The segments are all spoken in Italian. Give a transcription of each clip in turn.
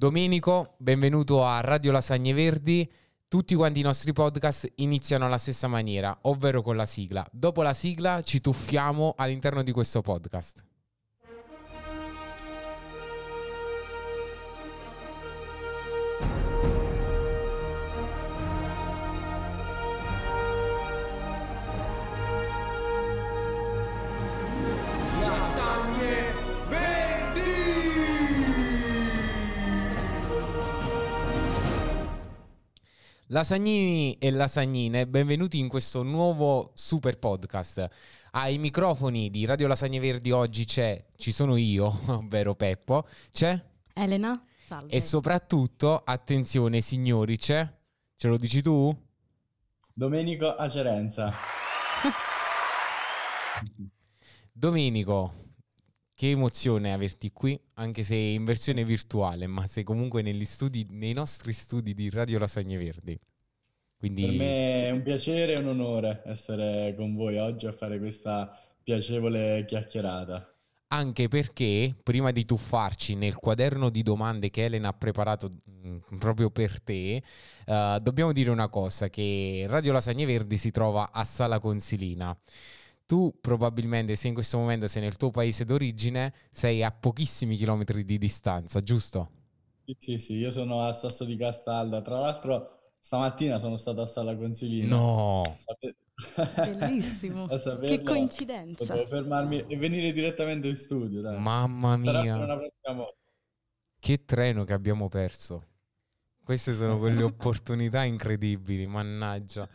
Domenico, benvenuto a Radio Lasagne Verdi. Tutti quanti i nostri podcast iniziano alla stessa maniera, ovvero con la sigla. Dopo la sigla ci tuffiamo all'interno di questo podcast. Lasagnini e lasagnine, benvenuti in questo nuovo super podcast. Ai microfoni di Radio Lasagne Verdi oggi c'è, ci sono io, ovvero Peppo, c'è Elena, salve. e soprattutto, attenzione signori, c'è, ce lo dici tu? Domenico Acerenza. Domenico, che emozione averti qui, anche se in versione virtuale, ma sei comunque negli studi, nei nostri studi di Radio Lasagne Verdi. Quindi... Per me è un piacere e un onore essere con voi oggi a fare questa piacevole chiacchierata. Anche perché prima di tuffarci nel quaderno di domande che Elena ha preparato mh, proprio per te, eh, dobbiamo dire una cosa, che Radio Lasagne Verdi si trova a Sala Consilina. Tu probabilmente se in questo momento sei nel tuo paese d'origine, sei a pochissimi chilometri di distanza, giusto? Sì, sì, sì, io sono a Sasso di Castalda. Tra l'altro stamattina sono stato a Sala Consilina. No! Sape- Bellissimo. A saperlo, Che coincidenza. Potevo fermarmi e venire direttamente in studio, dai. Mamma mia! Che treno che abbiamo perso. Queste sono quelle opportunità incredibili, mannaggia.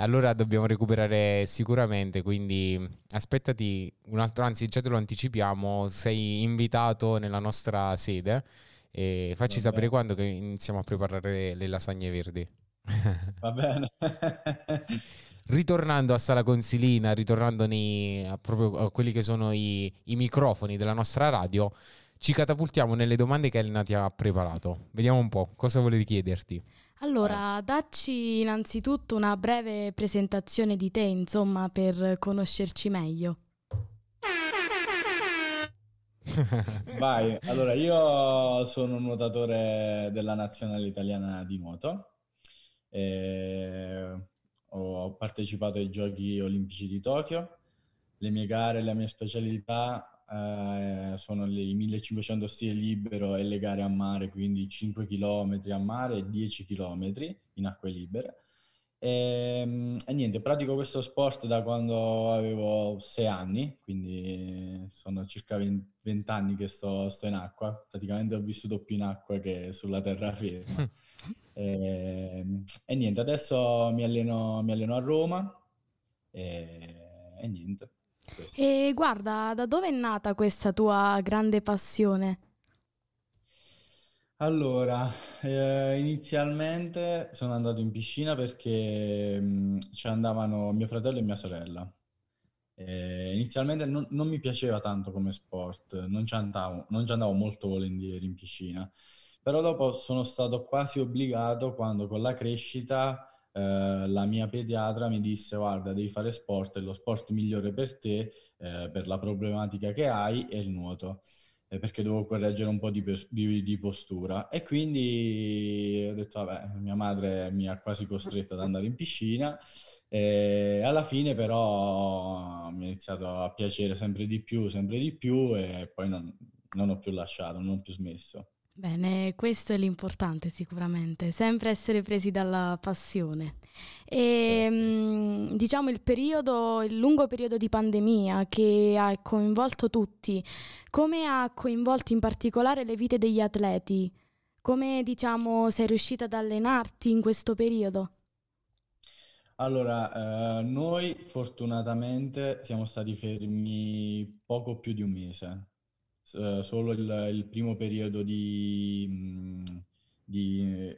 Allora dobbiamo recuperare sicuramente, quindi aspettati un altro, anzi già te lo anticipiamo, sei invitato nella nostra sede e facci Va sapere bene. quando che iniziamo a preparare le lasagne verdi. Va bene. Ritornando a Sala Consilina, ritornando nei, a proprio a quelli che sono i, i microfoni della nostra radio, ci catapultiamo nelle domande che Elena ti ha preparato. Vediamo un po', cosa volevi chiederti? Allora, dacci innanzitutto una breve presentazione di te, insomma, per conoscerci meglio. Vai, allora io sono un nuotatore della nazionale italiana di nuoto. E ho partecipato ai Giochi Olimpici di Tokyo. Le mie gare, la mia specialità eh, sono le- i 1500 stile libero e le gare a mare, quindi 5 km a mare e 10 km in acque libere. E, e niente, pratico questo sport da quando avevo 6 anni, quindi sono circa 20, anni che sto, sto in acqua. Praticamente ho vissuto più in acqua che sulla terraferma. E, e niente, adesso mi alleno, mi alleno a Roma e, e niente. Questo. E guarda, da dove è nata questa tua grande passione? Allora, eh, inizialmente sono andato in piscina perché mh, ci andavano mio fratello e mia sorella. Eh, inizialmente non, non mi piaceva tanto come sport, non ci andavo, non ci andavo molto volentieri in piscina, però dopo sono stato quasi obbligato quando con la crescita eh, la mia pediatra mi disse guarda, devi fare sport, è lo sport migliore per te, eh, per la problematica che hai, è il nuoto eh, perché dovevo correggere un po' di, di- di postura e quindi ho detto, vabbè, mia madre mi ha quasi costretto ad andare in piscina e alla fine però mi è iniziato a piacere sempre di più, sempre di più e poi non, non ho più lasciato, non ho più smesso. Bene, questo è l'importante sicuramente, sempre essere presi dalla passione. E mm, diciamo il periodo, il lungo periodo di pandemia che ha coinvolto tutti, come ha coinvolto in particolare le vite degli atleti? Come diciamo sei riuscita ad allenarti in questo periodo? Allora, eh, noi fortunatamente siamo stati fermi poco più di un mese, eh, solo il, il primo periodo di, mh, di-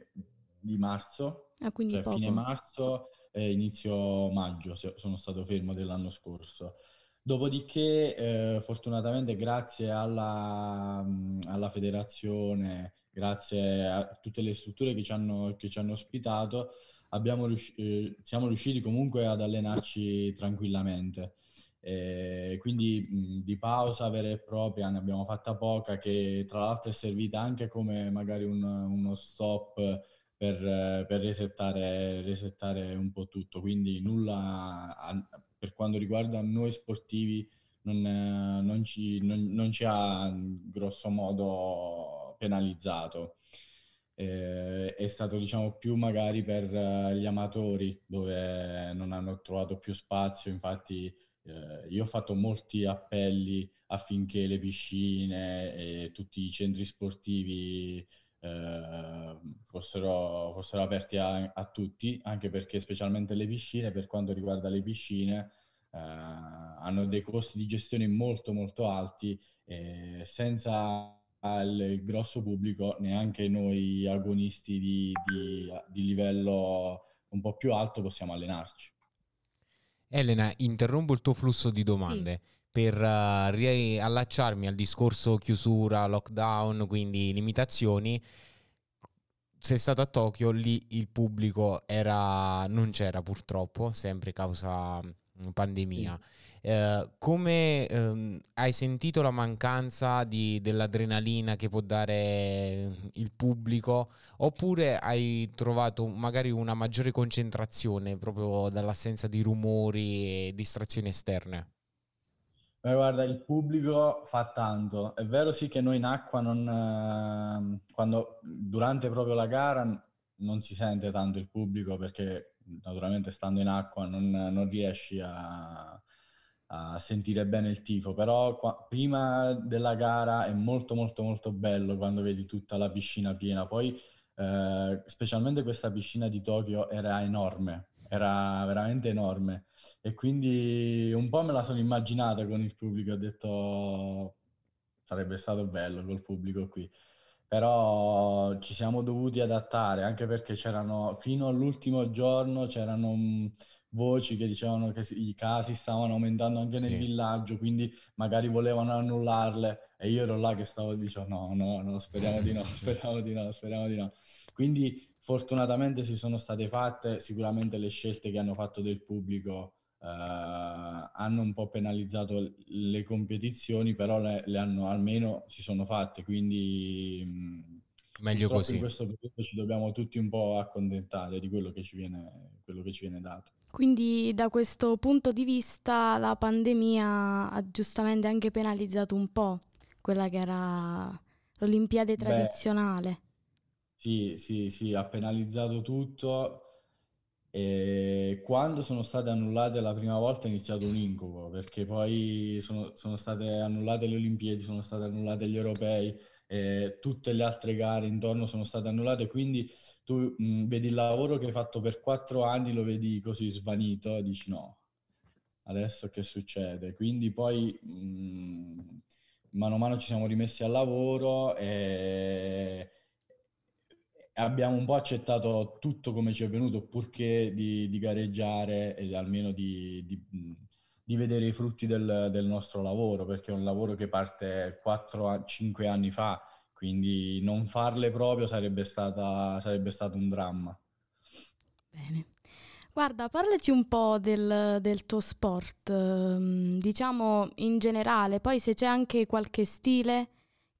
di marzo, Ah, quindi cioè fine poco. marzo e inizio maggio sono stato fermo dell'anno scorso. Dopodiché, eh, fortunatamente, grazie alla, mh, alla federazione, grazie a tutte le strutture che ci hanno, che ci hanno ospitato, abbiamo riusci- eh, siamo riusciti comunque ad allenarci tranquillamente. E quindi mh, di pausa vera e propria ne abbiamo fatta poca, che tra l'altro è servita anche come magari un, uno stop per, per resettare, resettare, un po' tutto. Quindi nulla a, per quanto riguarda noi sportivi non, non, ci, non, non ci ha grosso modo penalizzato. Eh, è stato diciamo più magari per gli amatori dove non hanno trovato più spazio infatti eh, io ho fatto molti appelli affinché le piscine e tutti i centri sportivi eh, fossero, fossero, aperti a, a, tutti, anche perché specialmente le piscine, per quanto riguarda le piscine, eh, hanno dei costi di gestione molto molto alti e senza il grosso pubblico neanche noi agonisti di, di, di livello un po' più alto possiamo allenarci. Elena, interrompo il tuo flusso di domande. Sì. Per uh, riallacciarmi al discorso chiusura, lockdown, quindi limitazioni, sei stato a Tokyo, lì il pubblico era, non c'era purtroppo, sempre causa mm, pandemia. Sì. Eh, come ehm, hai sentito la mancanza di, dell'adrenalina che può dare il pubblico oppure hai trovato magari una maggiore concentrazione proprio dall'assenza di rumori e distrazioni esterne? Beh, guarda, il pubblico fa tanto. È vero sì che noi in acqua non, eh, quando durante proprio la gara non si sente tanto il pubblico perché naturalmente stando in acqua non, non riesci a, a sentire bene il tifo, però qua, prima della gara è molto molto molto bello quando vedi tutta la piscina piena, poi eh, specialmente questa piscina di Tokyo era enorme, era veramente enorme. E quindi un po' me la sono immaginata con il pubblico, ho detto sarebbe stato bello col pubblico qui, però ci siamo dovuti adattare anche perché c'erano fino all'ultimo giorno c'erano voci che dicevano che i casi stavano aumentando anche nel villaggio, quindi magari volevano annullarle e io ero là che stavo dicendo no, no, no, speriamo di no, speriamo di no, speriamo di no. Quindi fortunatamente si sono state fatte, sicuramente le scelte che hanno fatto del pubblico eh, hanno un po' penalizzato le competizioni, però le, le hanno almeno si sono fatte, quindi mh, meglio così. In questo periodo ci dobbiamo tutti un po' accontentare di quello che ci viene, quello che ci viene dato. Quindi da questo punto di vista la pandemia ha giustamente anche penalizzato un po' quella che era l'Olimpiade tradizionale. Beh, sì, sì, sì, ha penalizzato tutto. E quando sono state annullate la prima volta è iniziato un incubo, perché poi sono, sono state annullate le Olimpiadi, sono state annullate gli europei, eh, tutte le altre gare intorno sono state annullate, quindi tu mh, vedi il lavoro che hai fatto per quattro anni, lo vedi così svanito e dici no, adesso che succede? Quindi poi mh, mano a mano ci siamo rimessi al lavoro e abbiamo un po' accettato tutto come ci è venuto, purché di, di gareggiare e almeno di, di di vedere i frutti del, del, nostro lavoro, perché è un lavoro che parte 4-5 anni fa, quindi non farle proprio sarebbe, stata, sarebbe stato un dramma. Bene. Guarda, parlaci un po' del, del, tuo sport, ehm, diciamo in generale, poi se c'è anche qualche stile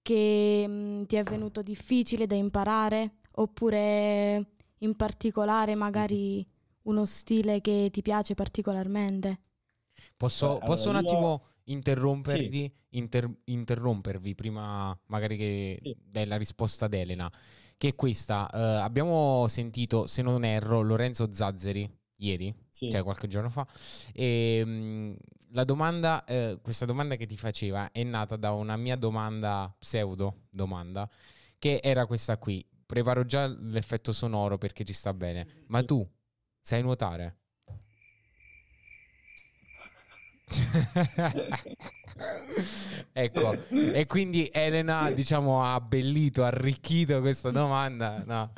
che mm, ti è venuto difficile da imparare, oppure in particolare magari uno stile che ti piace particolarmente. Posso, Beh, posso allora un attimo interrompervi, sì. inter, interrompervi prima magari che sì. dai la risposta ad Elena? Che è questa. Uh, abbiamo sentito, se non erro, Lorenzo Zazzeri ieri, sì. cioè qualche giorno fa. E, um, la domanda, uh, questa domanda che ti faceva è nata da una mia domanda, pseudo domanda, che era questa qui. Preparo già l'effetto sonoro perché ci sta bene. Ma tu sai nuotare? ecco, e quindi Elena, diciamo, ha abbellito, arricchito questa domanda. No,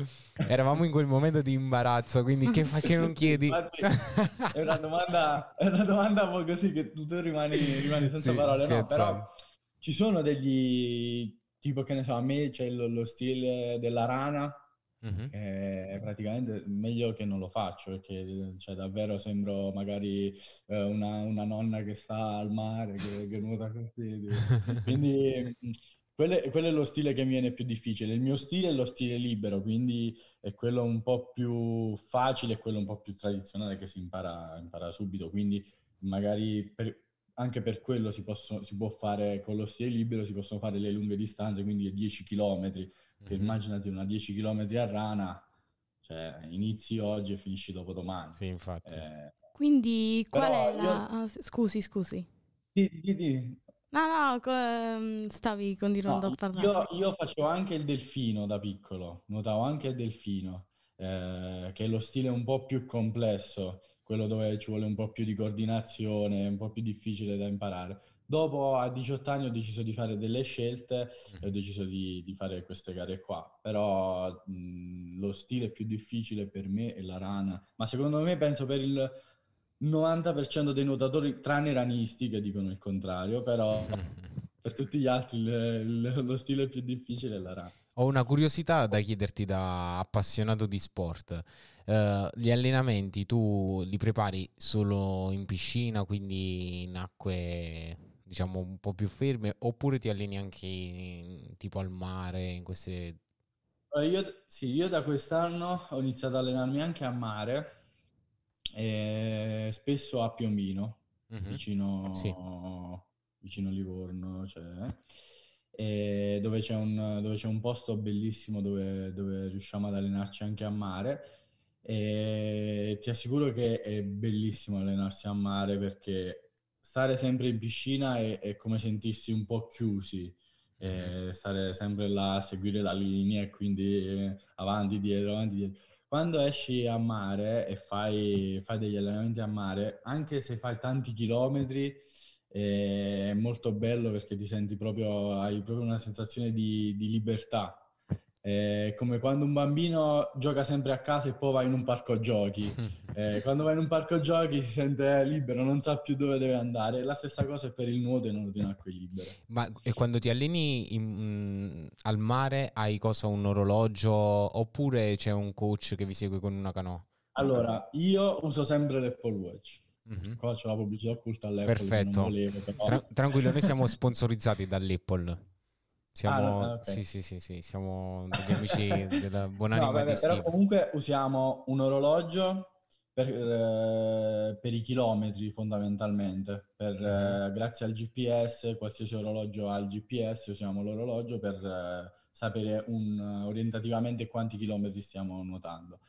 eravamo in quel momento di imbarazzo, quindi che fa che non chiedi? Infatti, è, una domanda, è una domanda un po' così che tu rimani, rimani senza sì, parole. No, però ci sono degli, tipo che ne so, a me c'è lo, lo stile della rana, Mhm. Eh, praticamente meglio che non lo faccio perché cioè, davvero sembro magari eh, una, una nonna che sta al mare, che, che nuota così. Quindi quello è, quello è lo stile che mi viene più difficile. Il mio stile è lo stile libero, quindi è quello un po' più facile e quello un po' più tradizionale che si impara, impara subito. Quindi magari per- anche per quello si, possono- si può fare con lo stile libero, si possono fare le lunghe distanze, quindi 10 km che Mhm. immaginati una 10 km a rana, cioè inizi oggi e finisci dopodomani. Sì, infatti. Eh, Quindi qual è io- la... ah, s- scusi, scusi. di- di- di- No, no, co- ehm, stavi continuando no, a parlare. io, io facevo anche il delfino da piccolo, nuotavo anche il delfino, eh, che è lo stile un po' più complesso, quello dove ci vuole un po' più di coordinazione, un po' più difficile da imparare. Dopo, a 18 anni, ho deciso di fare delle scelte e ho deciso di, di fare queste gare qua. Però mh, lo stile più difficile per me è la rana, ma secondo me penso per il 90% dei nuotatori, tranne i ranisti che dicono il contrario, però per tutti gli altri il- il- lo stile più difficile è la rana. Ho una curiosità da chiederti da appassionato di sport. Eh, gli allenamenti tu li prepari solo in piscina, quindi in acque diciamo un po' più ferme, oppure ti alleni anche in- tipo al mare, in queste... Eh, Io, sì, io da quest'anno ho iniziato ad allenarmi anche a mare, e spesso a Piombino, Mhm. vicino, Sì. vicino Livorno, cioè, e dove c'è un, dove c'è un posto bellissimo dove, dove riusciamo ad allenarci anche a mare. E ti assicuro che è bellissimo allenarsi a mare perché stare sempre in piscina è, è come sentirsi un po' chiusi, e stare sempre là a seguire la linea e quindi eh, avanti, dietro, avanti, dietro. Quando esci a mare e fai, fai degli allenamenti a mare, anche se fai tanti chilometri, eh, è molto bello perché ti senti proprio, hai proprio una sensazione di, di libertà. È come quando un bambino gioca sempre a casa e poi va in un parco giochi. Eh, quando va in un parco giochi si sente libero, non sa più dove deve andare. La stessa cosa è per il nuoto e nuoto in acque libere. Ma e quando ti alleni in- mm, al mare hai cosa, un orologio oppure c'è un coach che vi segue con una canoa? Allora, io uso sempre l'Apple Watch. Mhm. Qua c'è la pubblicità occulta all'Apple Perfetto. volevo. Tra- tranquillo, noi siamo sponsorizzati dall'Apple. Siamo, Ah, ok. sì, sì, sì, sì, siamo degli amici della No, buonanima vabbè, di però Steve. comunque usiamo un orologio per, eh, per i chilometri fondamentalmente. Per, eh, grazie al GPS, qualsiasi orologio ha il GPS, usiamo l'orologio per eh, sapere un- orientativamente quanti chilometri stiamo nuotando.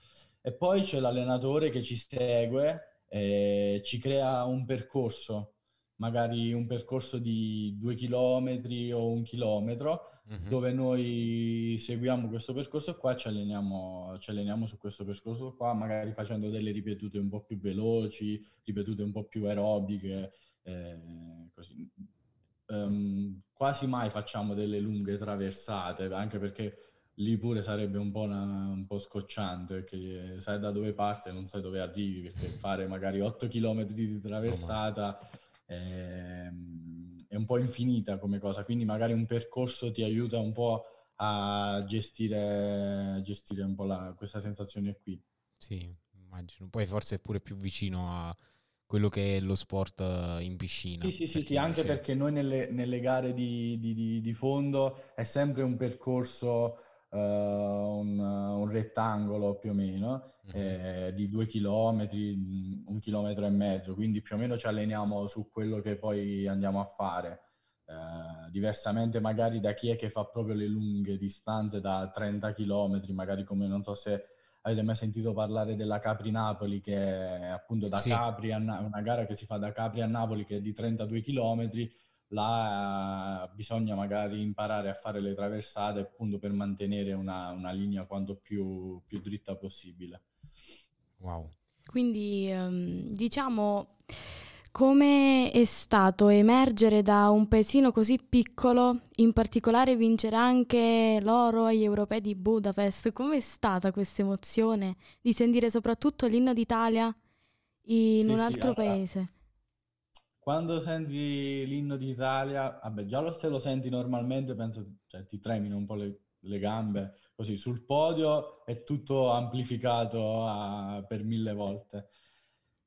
E poi c'è l'allenatore che ci segue e ci crea un percorso, magari un percorso di due chilometri o un chilometro Mhm. dove noi seguiamo questo percorso qua, ci alleniamo, ci alleniamo su questo percorso qua, magari facendo delle ripetute un po' più veloci, ripetute un po' più aerobiche, eh, così. Ehm, quasi mai facciamo delle lunghe traversate, anche perché lì pure sarebbe un po', una- un po' scocciante, perché sai da dove parte e non sai dove arrivi, perché fare magari 8 km di traversata ehm, è un po' infinita come cosa, quindi magari un percorso ti aiuta un po' a gestire, gestire un po' la- questa sensazione qui. Sì, immagino. Poi forse è pure più vicino a quello che è lo sport eh, in piscina. Sì, sì, sì, sì, anche perché noi nelle, nelle gare di, di- di- di fondo è sempre un percorso, eh, un, un rettangolo più o meno, Mhm. eh, di due chilometri, mh, un chilometro e mezzo, quindi più o meno ci alleniamo su quello che poi andiamo a fare. Eh, diversamente magari da chi è che fa proprio le lunghe distanze da 30 chilometri, magari come non so se avete mai sentito parlare della Capri-Napoli, che è appunto da Sì. Capri a Na- una gara che si fa da Capri a Napoli che è di 32 chilometri, là bisogna magari imparare a fare le traversate appunto per mantenere una, una linea quanto più, più dritta possibile. Wow. Quindi ehm, diciamo come è stato emergere da un paesino così piccolo, in particolare vincere anche l'oro agli europei di Budapest, com'è stata questa emozione di sentire soprattutto l'inno d'Italia in Sì, un sì, altro allora- paese? Quando senti l'inno d'Italia, vabbè, già lo se lo senti normalmente, penso, cioè, ti tremino un po' le, le gambe, così sul podio è tutto amplificato a, per mille volte.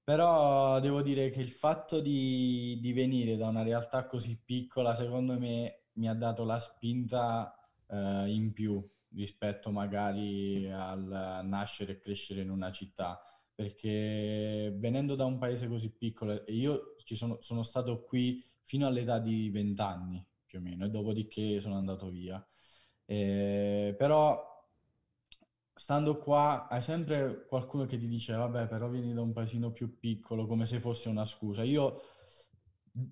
Però devo dire che il fatto di, di, venire da una realtà così piccola, secondo me, mi ha dato la spinta eh, in più rispetto magari al nascere e crescere in una città. Perché venendo da un paese così piccolo, e io sono, sono stato qui fino all'età di 20 anni più o meno, e dopodiché sono andato via. Eh, però stando qua hai sempre qualcuno che ti dice vabbè però vieni da un paesino più piccolo come se fosse una scusa io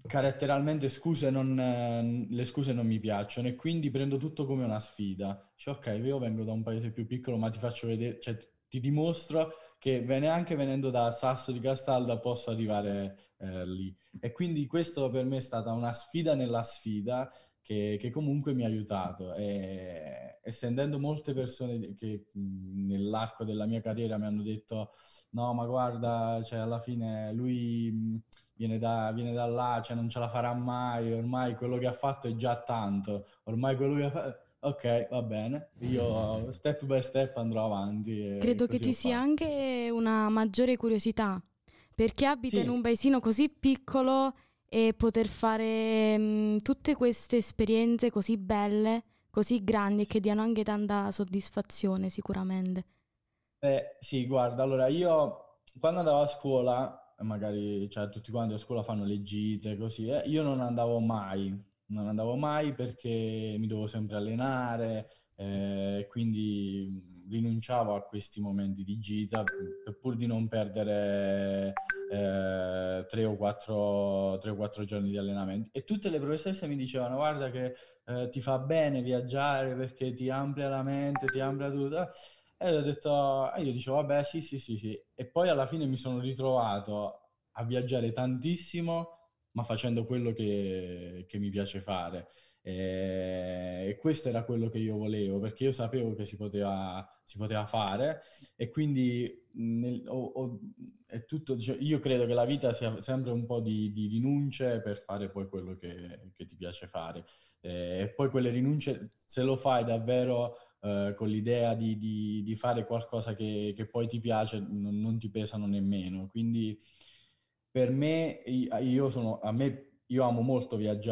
caratterialmente scuse non, le scuse non mi piacciono e quindi prendo tutto come una sfida cioè, ok io vengo da un paese più piccolo ma ti faccio vedere cioè ti dimostro che anche venendo da Sasso di Castalda posso arrivare eh, lì e quindi questo per me è stata una sfida nella sfida che, che comunque mi ha aiutato. E, e molte persone che nell'arco della mia carriera mi hanno detto no ma guarda, cioè, alla fine lui viene da, viene da là, cioè, non ce la farà mai, ormai quello che ha fatto è già tanto, ormai quello che ha fatto... Ok, va bene, io step by step andrò avanti. Credo che ci sia anche una maggiore curiosità, perché abita sì. in un paesino così piccolo e poter fare mh, mm, tutte queste esperienze così belle, così grandi e che diano anche tanta soddisfazione sicuramente. Eh, sì, guarda, allora io quando andavo a scuola, magari cioè, tutti quanti a scuola fanno le gite, così, eh, io non andavo mai, non andavo mai perché mi dovevo sempre allenare, eh, quindi rinunciavo a questi momenti di gita pur di non perdere eh, tre, o quattro, o quattro giorni di allenamento. E tutte le professoresse mi dicevano: Guarda, che eh, ti fa bene viaggiare perché ti amplia la mente, ti amplia tutto. E ho detto, e io dicevo, vabbè, sì, sì, sì, sì. E poi alla fine mi sono ritrovato a viaggiare tantissimo, ma facendo quello che, che mi piace fare. E questo era quello che io volevo perché io sapevo che si poteva, si poteva fare. E quindi nel, ho, ho, è tutto, cioè, io credo che la vita sia sempre un po' di, di rinunce per fare poi quello che, che ti piace fare. E poi quelle rinunce se lo fai davvero eh, con l'idea di, di, di, fare qualcosa che, che poi ti piace non, non, ti pesano nemmeno. Quindi per me io sono me io amo molto viaggiare